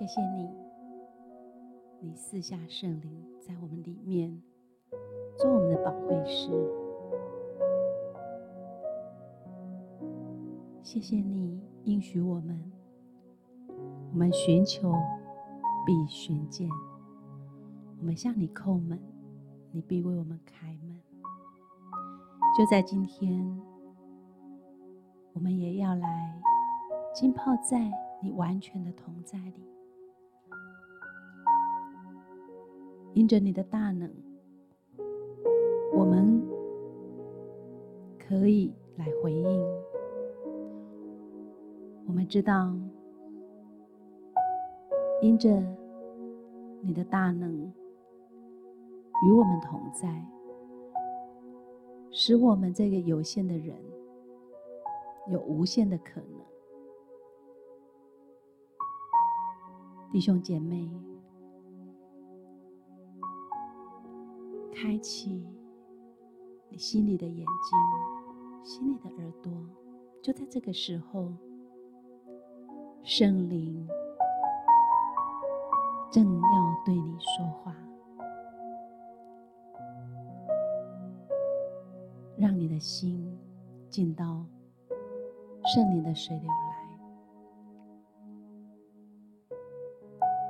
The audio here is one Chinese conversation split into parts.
谢谢你，你四下圣灵在我们里面，做我们的保惠师。谢谢你应许我们，我们寻求必寻见，我们向你叩门，你必为我们开门。就在今天，我们也要来浸泡在你完全的同在里。因着你的大能，我们可以来回应。我们知道，因着你的大能与我们同在，使我们这个有限的人有无限的可能。弟兄姐妹。开启你心里的眼睛，心里的耳朵，就在这个时候，圣灵正要对你说话，让你的心进到圣灵的水流来，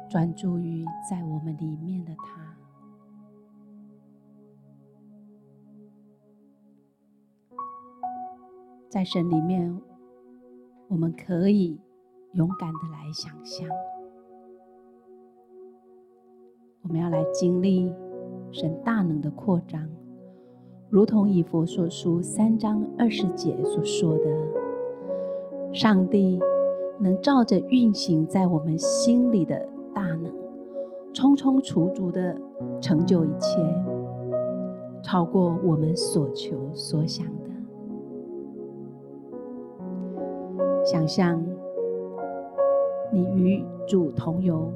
专注于在我们里面的他。在神里面，我们可以勇敢的来想象，我们要来经历神大能的扩张，如同以佛所书三章二十节所说的，上帝能照着运行在我们心里的大能，充充足足的成就一切，超过我们所求所想的。想象你与主同游，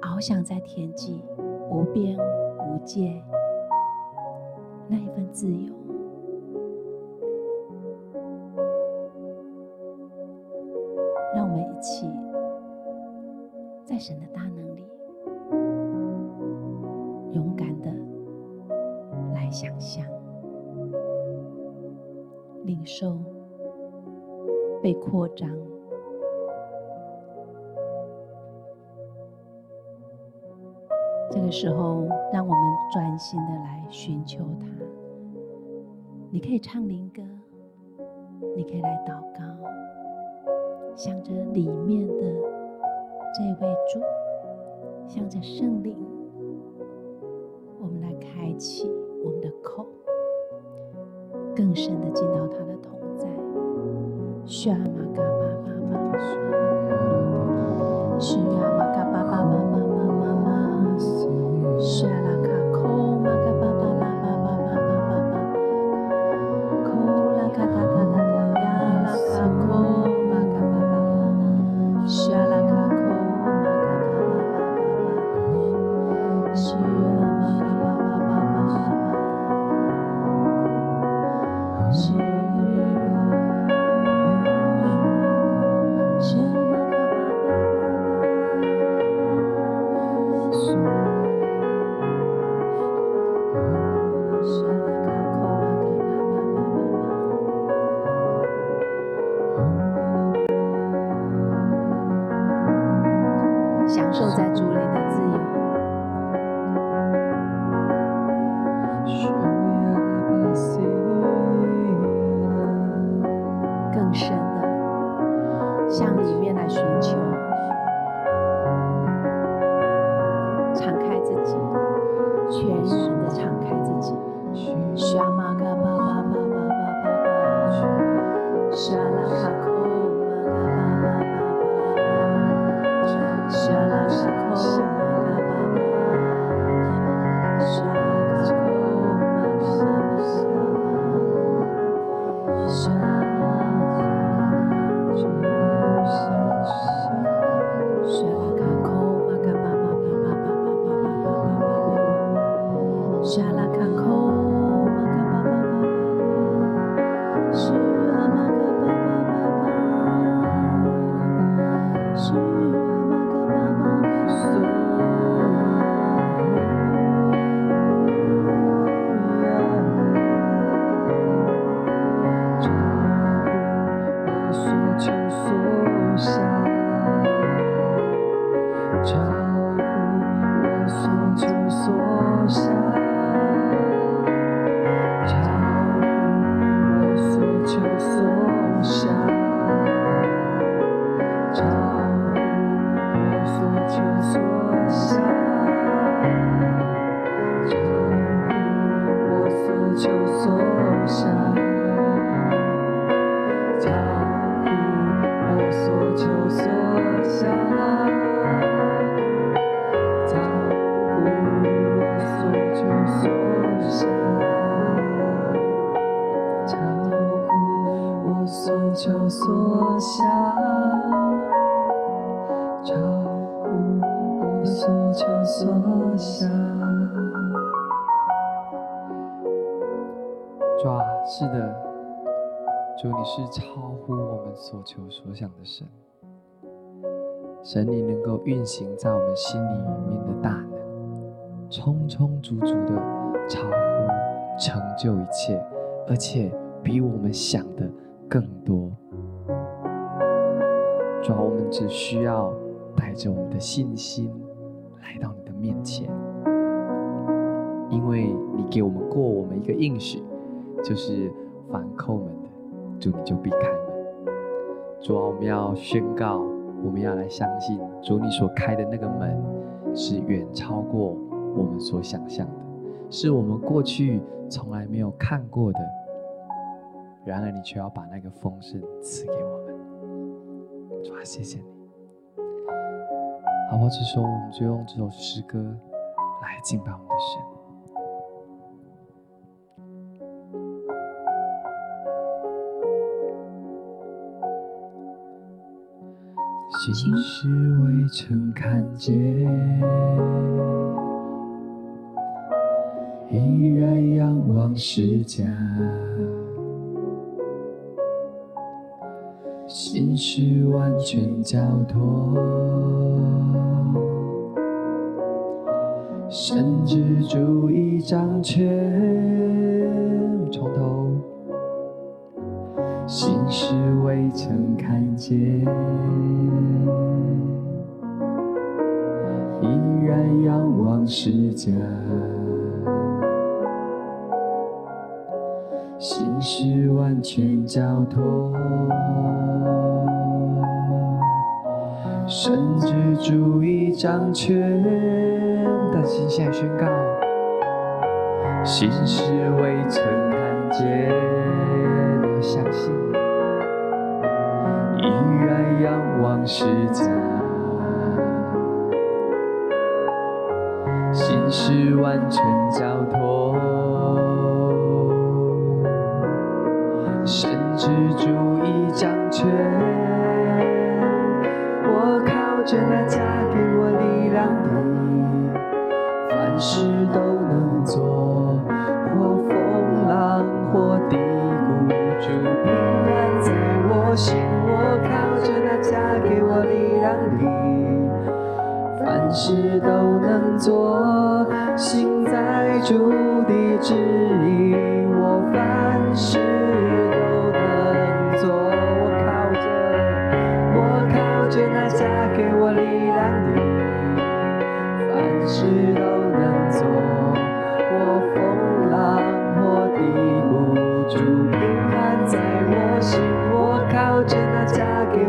翱翔在天际，无边无界，那一份自由。让我们一起在神的大能里，勇敢的来想象，领受。被扩张，这个时候，让我们专心的来寻求他。你可以唱灵歌，你可以来祷告，向着里面的这位主，向着圣灵，我们来开启我们的口，更深的进到他的。小马嘎巴嘎巴 shall 运行在我们心里面的大能，充充足足的超乎成就一切，而且比我们想的。更多，主啊，我们只需要带着我们的信心来到你的面前，因为你给我们过我们一个应许，就是凡叩门的，主你就必开门。主啊，我们要宣告，我们要来相信，主你所开的那个门是远超过我们所想象的，是我们过去从来没有看过的。然而，你却要把那个丰盛赐给我们，主啊，谢谢你。好不好？这时候，我们就用这首诗歌来敬拜我们的神。心事未曾看见，依然仰望十架。心事完全交托，甚至主已掌权。从头，心事未曾看见，依然仰望世界。心事完全交托，甚至主已掌权。但心现在宣告，心事未曾看见，你要相信，仰望世界。心事完全交托。神之主已掌权，我靠着那加给我力量的，凡事都能做。或风浪或低谷，主平安在我心。我靠着那加给我力量的，凡事都能做。心在主的旨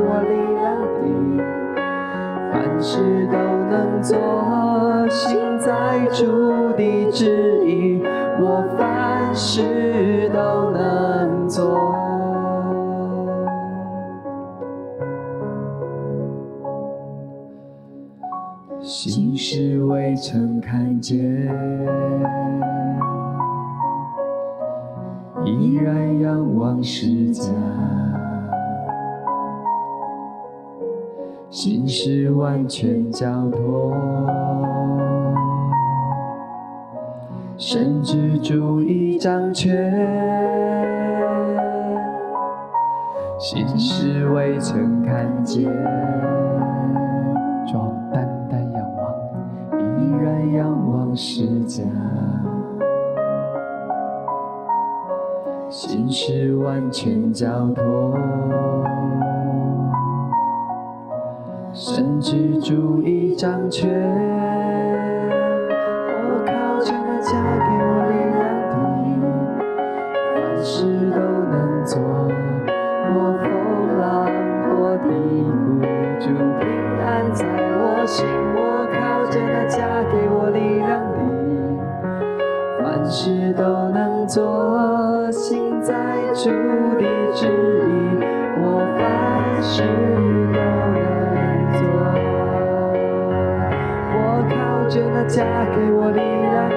我力量的凡事都能做心在主的旨意我凡事都能做心事未曾看见依然仰望世界心事完全交托，甚至注意掌权。心事未曾看见，装淡淡仰望，依然仰望时假。心事完全交托。神之主已掌权，我靠着那加给我力量的，凡事都能做。我风浪或低谷，主平安在我心，我靠着那加给我力量的。凡事都能做，行在主的旨意，我凡事靠着那加给我力量的，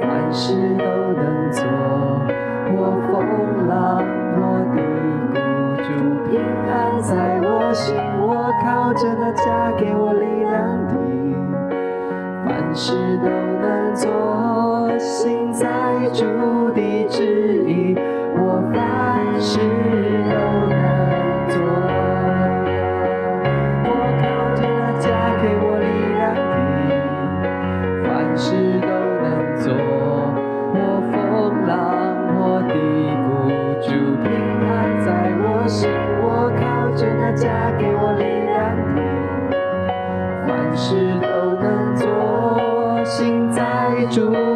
凡事都能做。我风浪，我的。平安在我心。我靠着那加给我力量的，凡事都能做，行在主的旨意， 주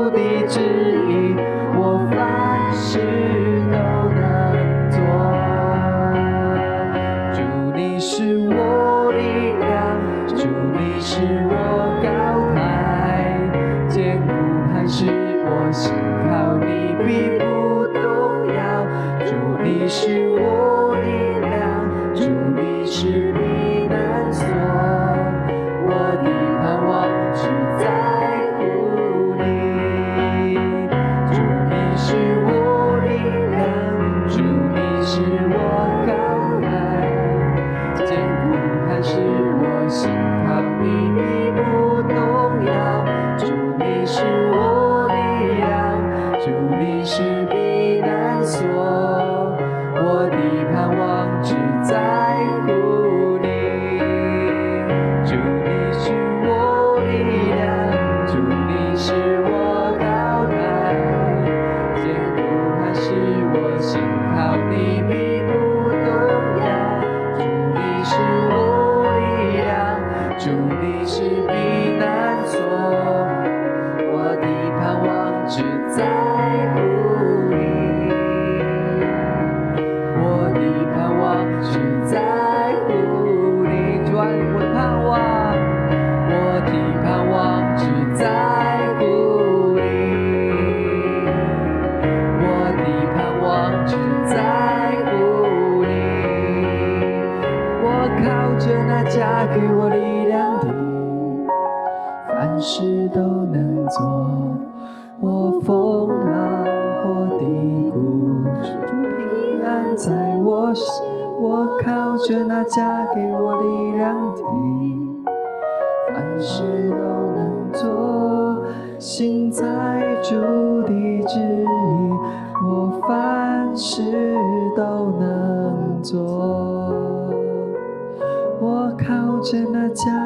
的盼望只在乎你，我的盼望只在乎你。我靠着那加给我力量的，凡事都能做。我风浪或低谷，平安在我心。我靠着那加给我力量的。事都能做，心在主的旨意，我凡事都能做。我靠着那家。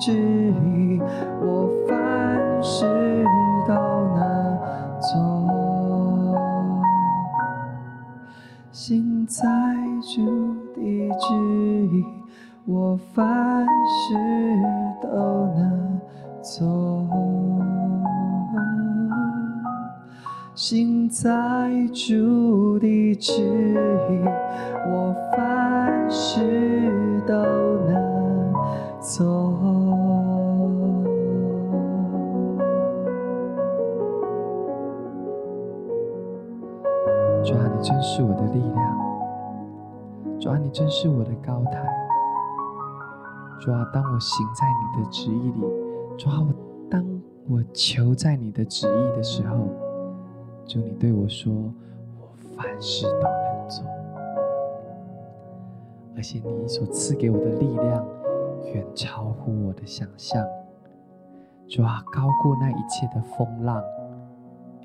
知主啊，当我行在你的旨意里，主啊，我当我求在你的旨意的时候，主你对我说，我凡事都能做，而且你所赐给我的力量远超乎我的想象，主啊，高过那一切的风浪，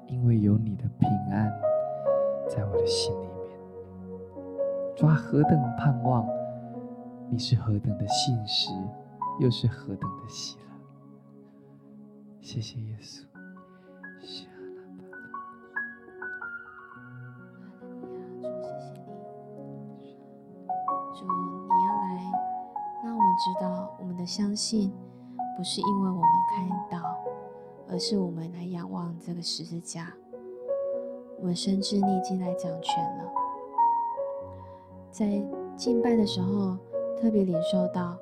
因为有你的平安在我的心里面。主啊，何等盼望！你是何等的信实，又是何等的喜乐。谢谢耶稣。主，你要来，让我们知道我们的相信不是因为我们看到，而是我们来仰望这个十字架。我们深知你已经来掌权了。在敬拜的时候，特别领受到，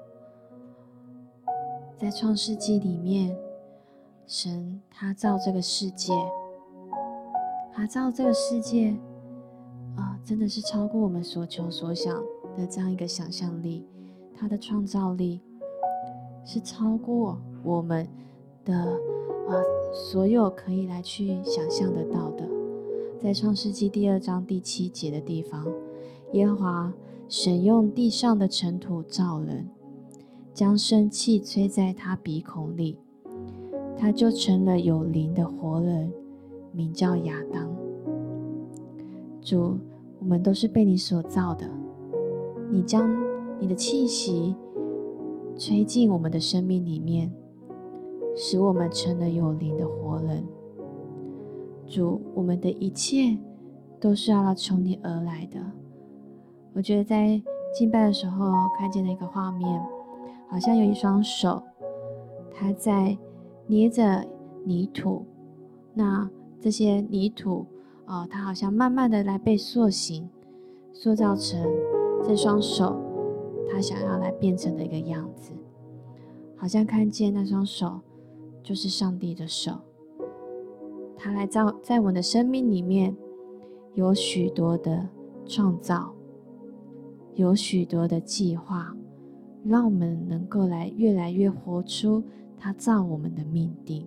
在创世纪里面，神他造这个世界，他造这个世界啊，真的是超过我们所求所想的这样一个想象力，他的创造力是超过我们的啊所有可以来去想象得到的。在创世纪第二章第七节的地方，耶和华神用地上的尘土造人，将生气吹在他鼻孔里，他就成了有灵的活人，名叫亚当。主，我们都是被你所造的，你将你的气息吹进我们的生命里面，使我们成了有灵的活人。主，我们的一切都是要从你而来的。我觉得在敬拜的时候看见的一个画面，好像有一双手，它在捏着泥土。那这些泥土，哦，它好像慢慢的来被塑形，塑造成这双手，它想要来变成的一个样子。好像看见那双手，就是上帝的手。他来造，在我的生命里面，有许多的创造，有许多的计划，让我们能够来越来越活出他造我们的命定。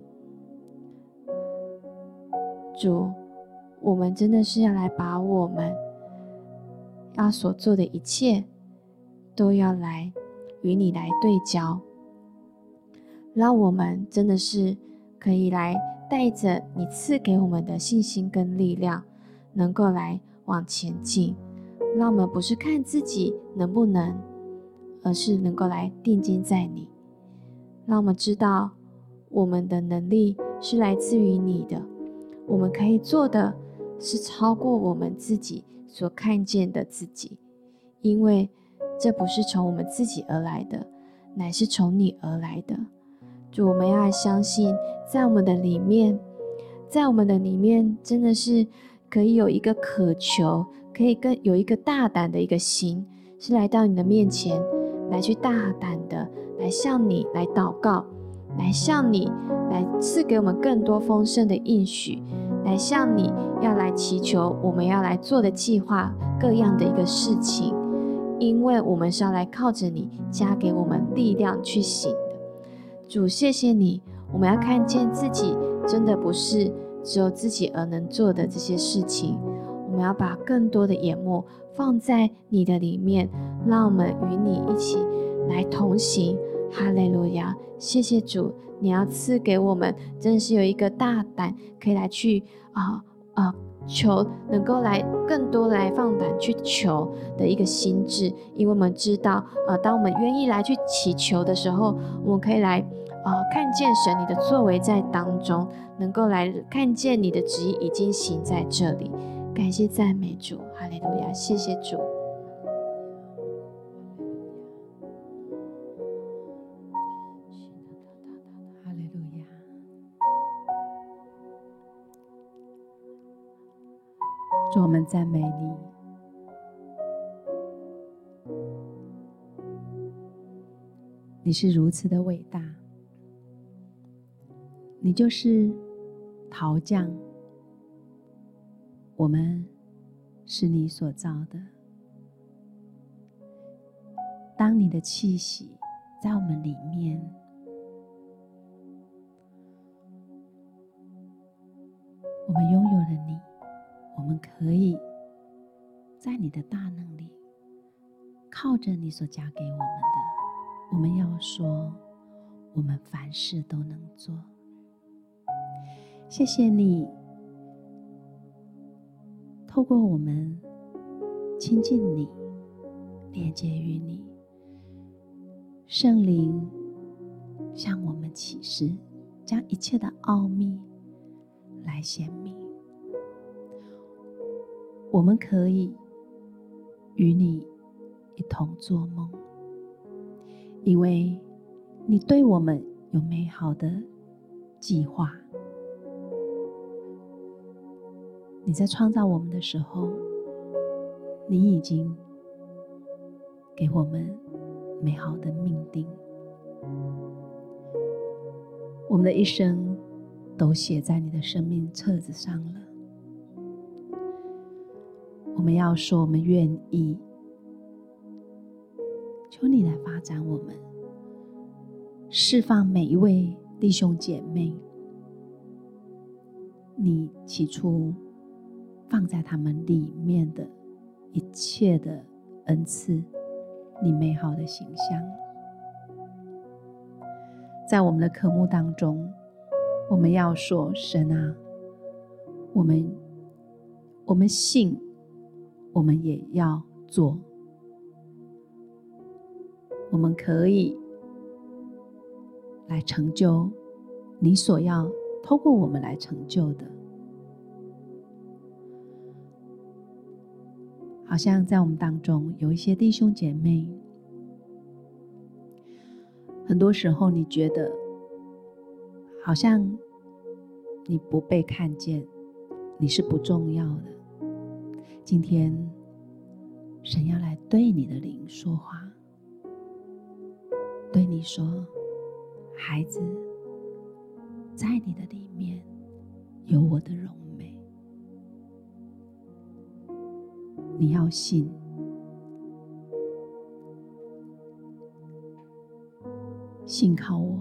主，我们真的是要来把我们要所做的一切，都要来与你来对焦，让我们真的是可以来。带着你赐给我们的信心跟力量，能够来往前进，让我们不是看自己能不能，而是能够来定睛在你，让我们知道我们的能力是来自于你的，我们可以做的是超过我们自己所看见的自己，因为这不是从我们自己而来的，乃是从你而来的。主，我们要相信，在我们的里面，在我们的里面，真的是可以有一个渴求，可以更有一个大胆的一个心，是来到你的面前，来去大胆的来向你来祷告，来向你来赐给我们更多丰盛的应许，来向你要来祈求我们要来做的计划，各样的一个事情，因为我们是要来靠着你加给我们力量去行的。主，谢谢你。我们要看见自己真的不是只有自己而能做的这些事情。我们要把更多的眼目放在你的里面，让我们与你一起来同行。哈利路亚！谢谢主，你要赐给我们，真的是有一个大胆可以来去啊啊。求能够来更多来放胆去求的一个心智，因为我们知道，呃，当我们愿意来去祈求的时候，我们可以来，呃，看见神你的作为在当中，能够来看见你的旨意已经行在这里。感谢赞美主，哈利路亚，谢谢主。哈利路亚。主，我们赞美你，你是如此的伟大，你就是陶匠，我们是你所造的。当你的气息在我们里面，我们拥有了你。我们可以在你的大能里，靠着你所加给我们的，我们要说，我们凡事都能做。谢谢你，透过我们亲近你，连接于你，圣灵向我们启示，将一切的奥秘来显明。我们可以与你一同做梦，因为你对我们有美好的计划。你在创造我们的时候，你已经给我们美好的命定。我们的一生都写在你的生命册子上了。我们要说，我们愿意，求你来发展我们，释放每一位弟兄姐妹。你起初放在他们里面的一切的恩赐，你美好的形象，在我们的科目当中，我们要说：神啊，我们我们信，我们也要做，我们可以来成就你所要。透过我们来成就的，好像在我们当中有一些弟兄姐妹，很多时候你觉得好像你不被看见，你是不重要的。今天神要来对你的灵说话，对你说，孩子。在你的里面有我的荣你要信，信靠我，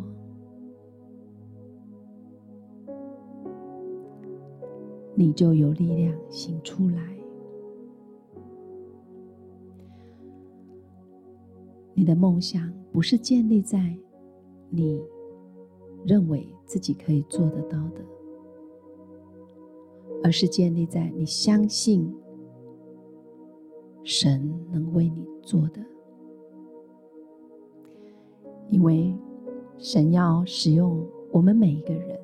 你就有力量行出来。你的梦想不是建立在你认为自己可以做得到的，而是建立在你相信神能为你做的，因为神要使用我们每一个人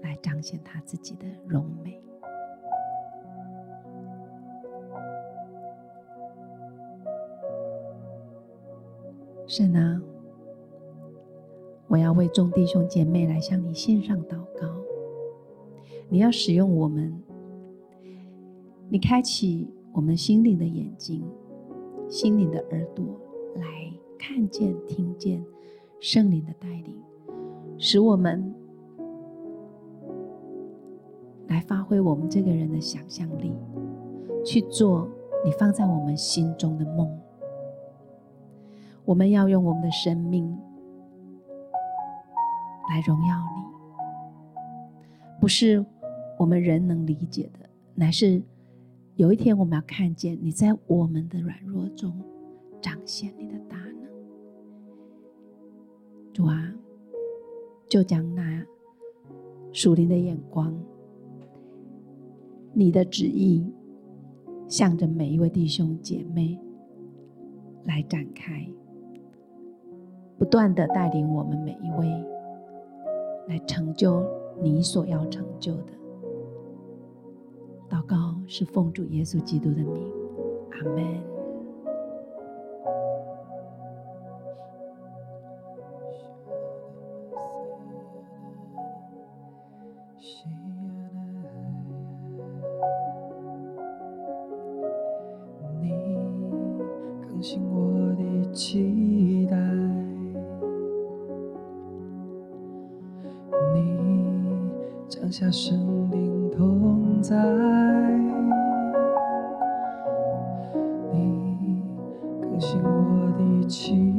来彰显他自己的荣美。神啊！我要为众弟兄姐妹来向你献上祷告。你要使用我们，你开启我们心灵的眼睛、心灵的耳朵，来看见、听见圣灵的带领，使我们来发挥我们这个人的想象力，去做你放在我们心中的梦。我们要用我们的生命。来荣耀你，不是我们人能理解的，乃是有一天我们要看见你在我们的软弱中彰显你的大能。主啊，就将那属灵的眼光、你的旨意，向着每一位弟兄姐妹来展开，不断的带领我们每一位。来成就你所要成就的。祷告是奉主耶稣基督的名，阿门。你更新我的期待。你降下生命同在，情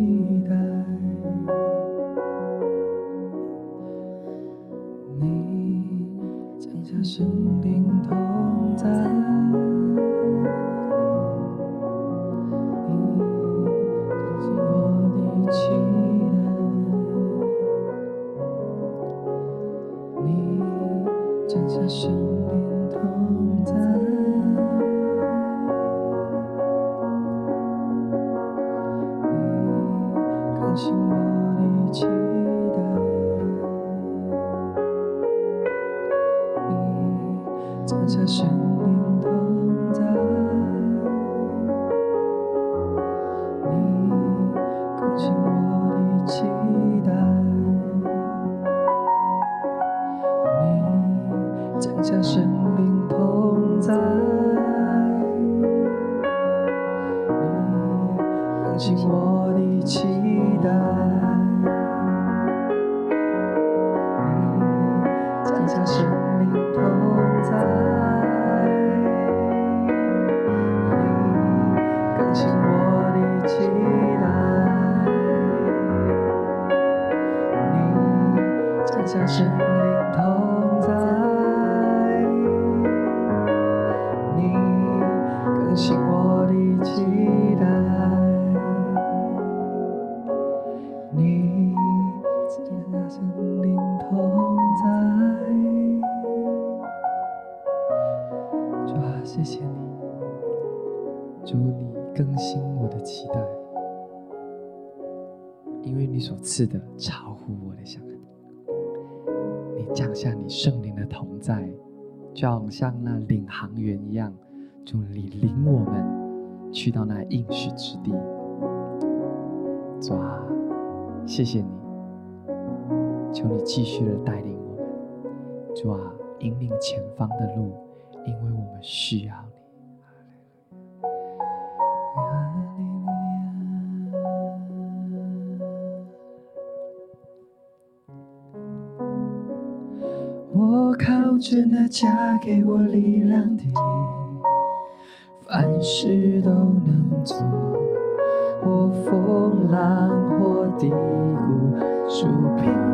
这是。谢谢你，主你更新我的期待，因为你所赐的超乎我的想象，你降下你圣灵的同在，就好像那领航员一样，主你领我们去到那应许之地。主啊，谢谢你，求你继续的带领我们，主啊，引领前方的路。因为我们需要你。我靠着那嫁给我力量的，凡事都能做。我风浪或低谷，主平。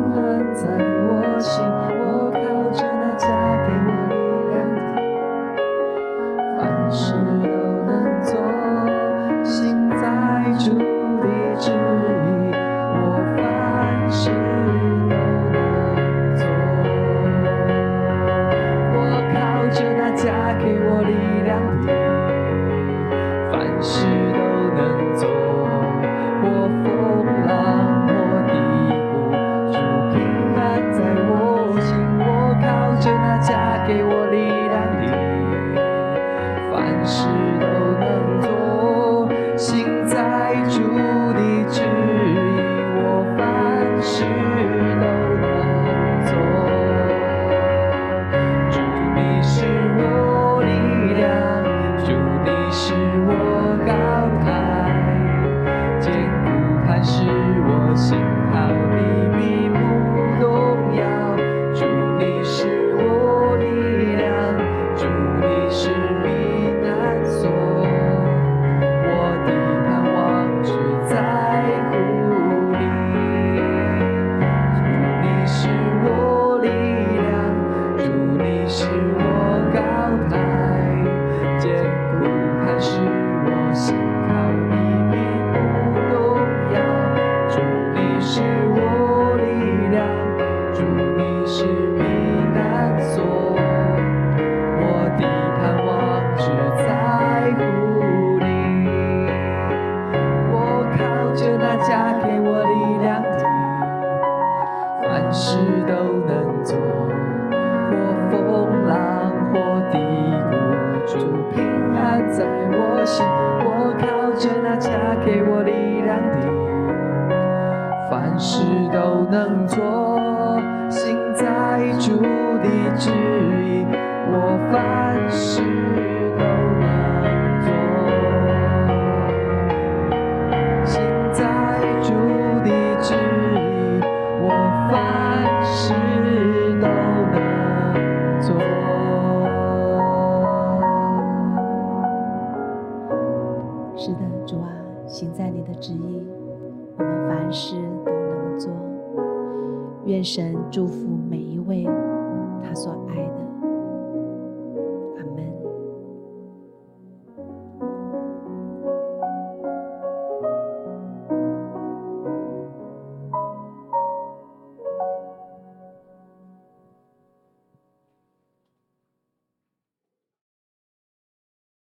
我心好秘密。那加给我力量的，凡事都能做。心在主的指引，我凡事。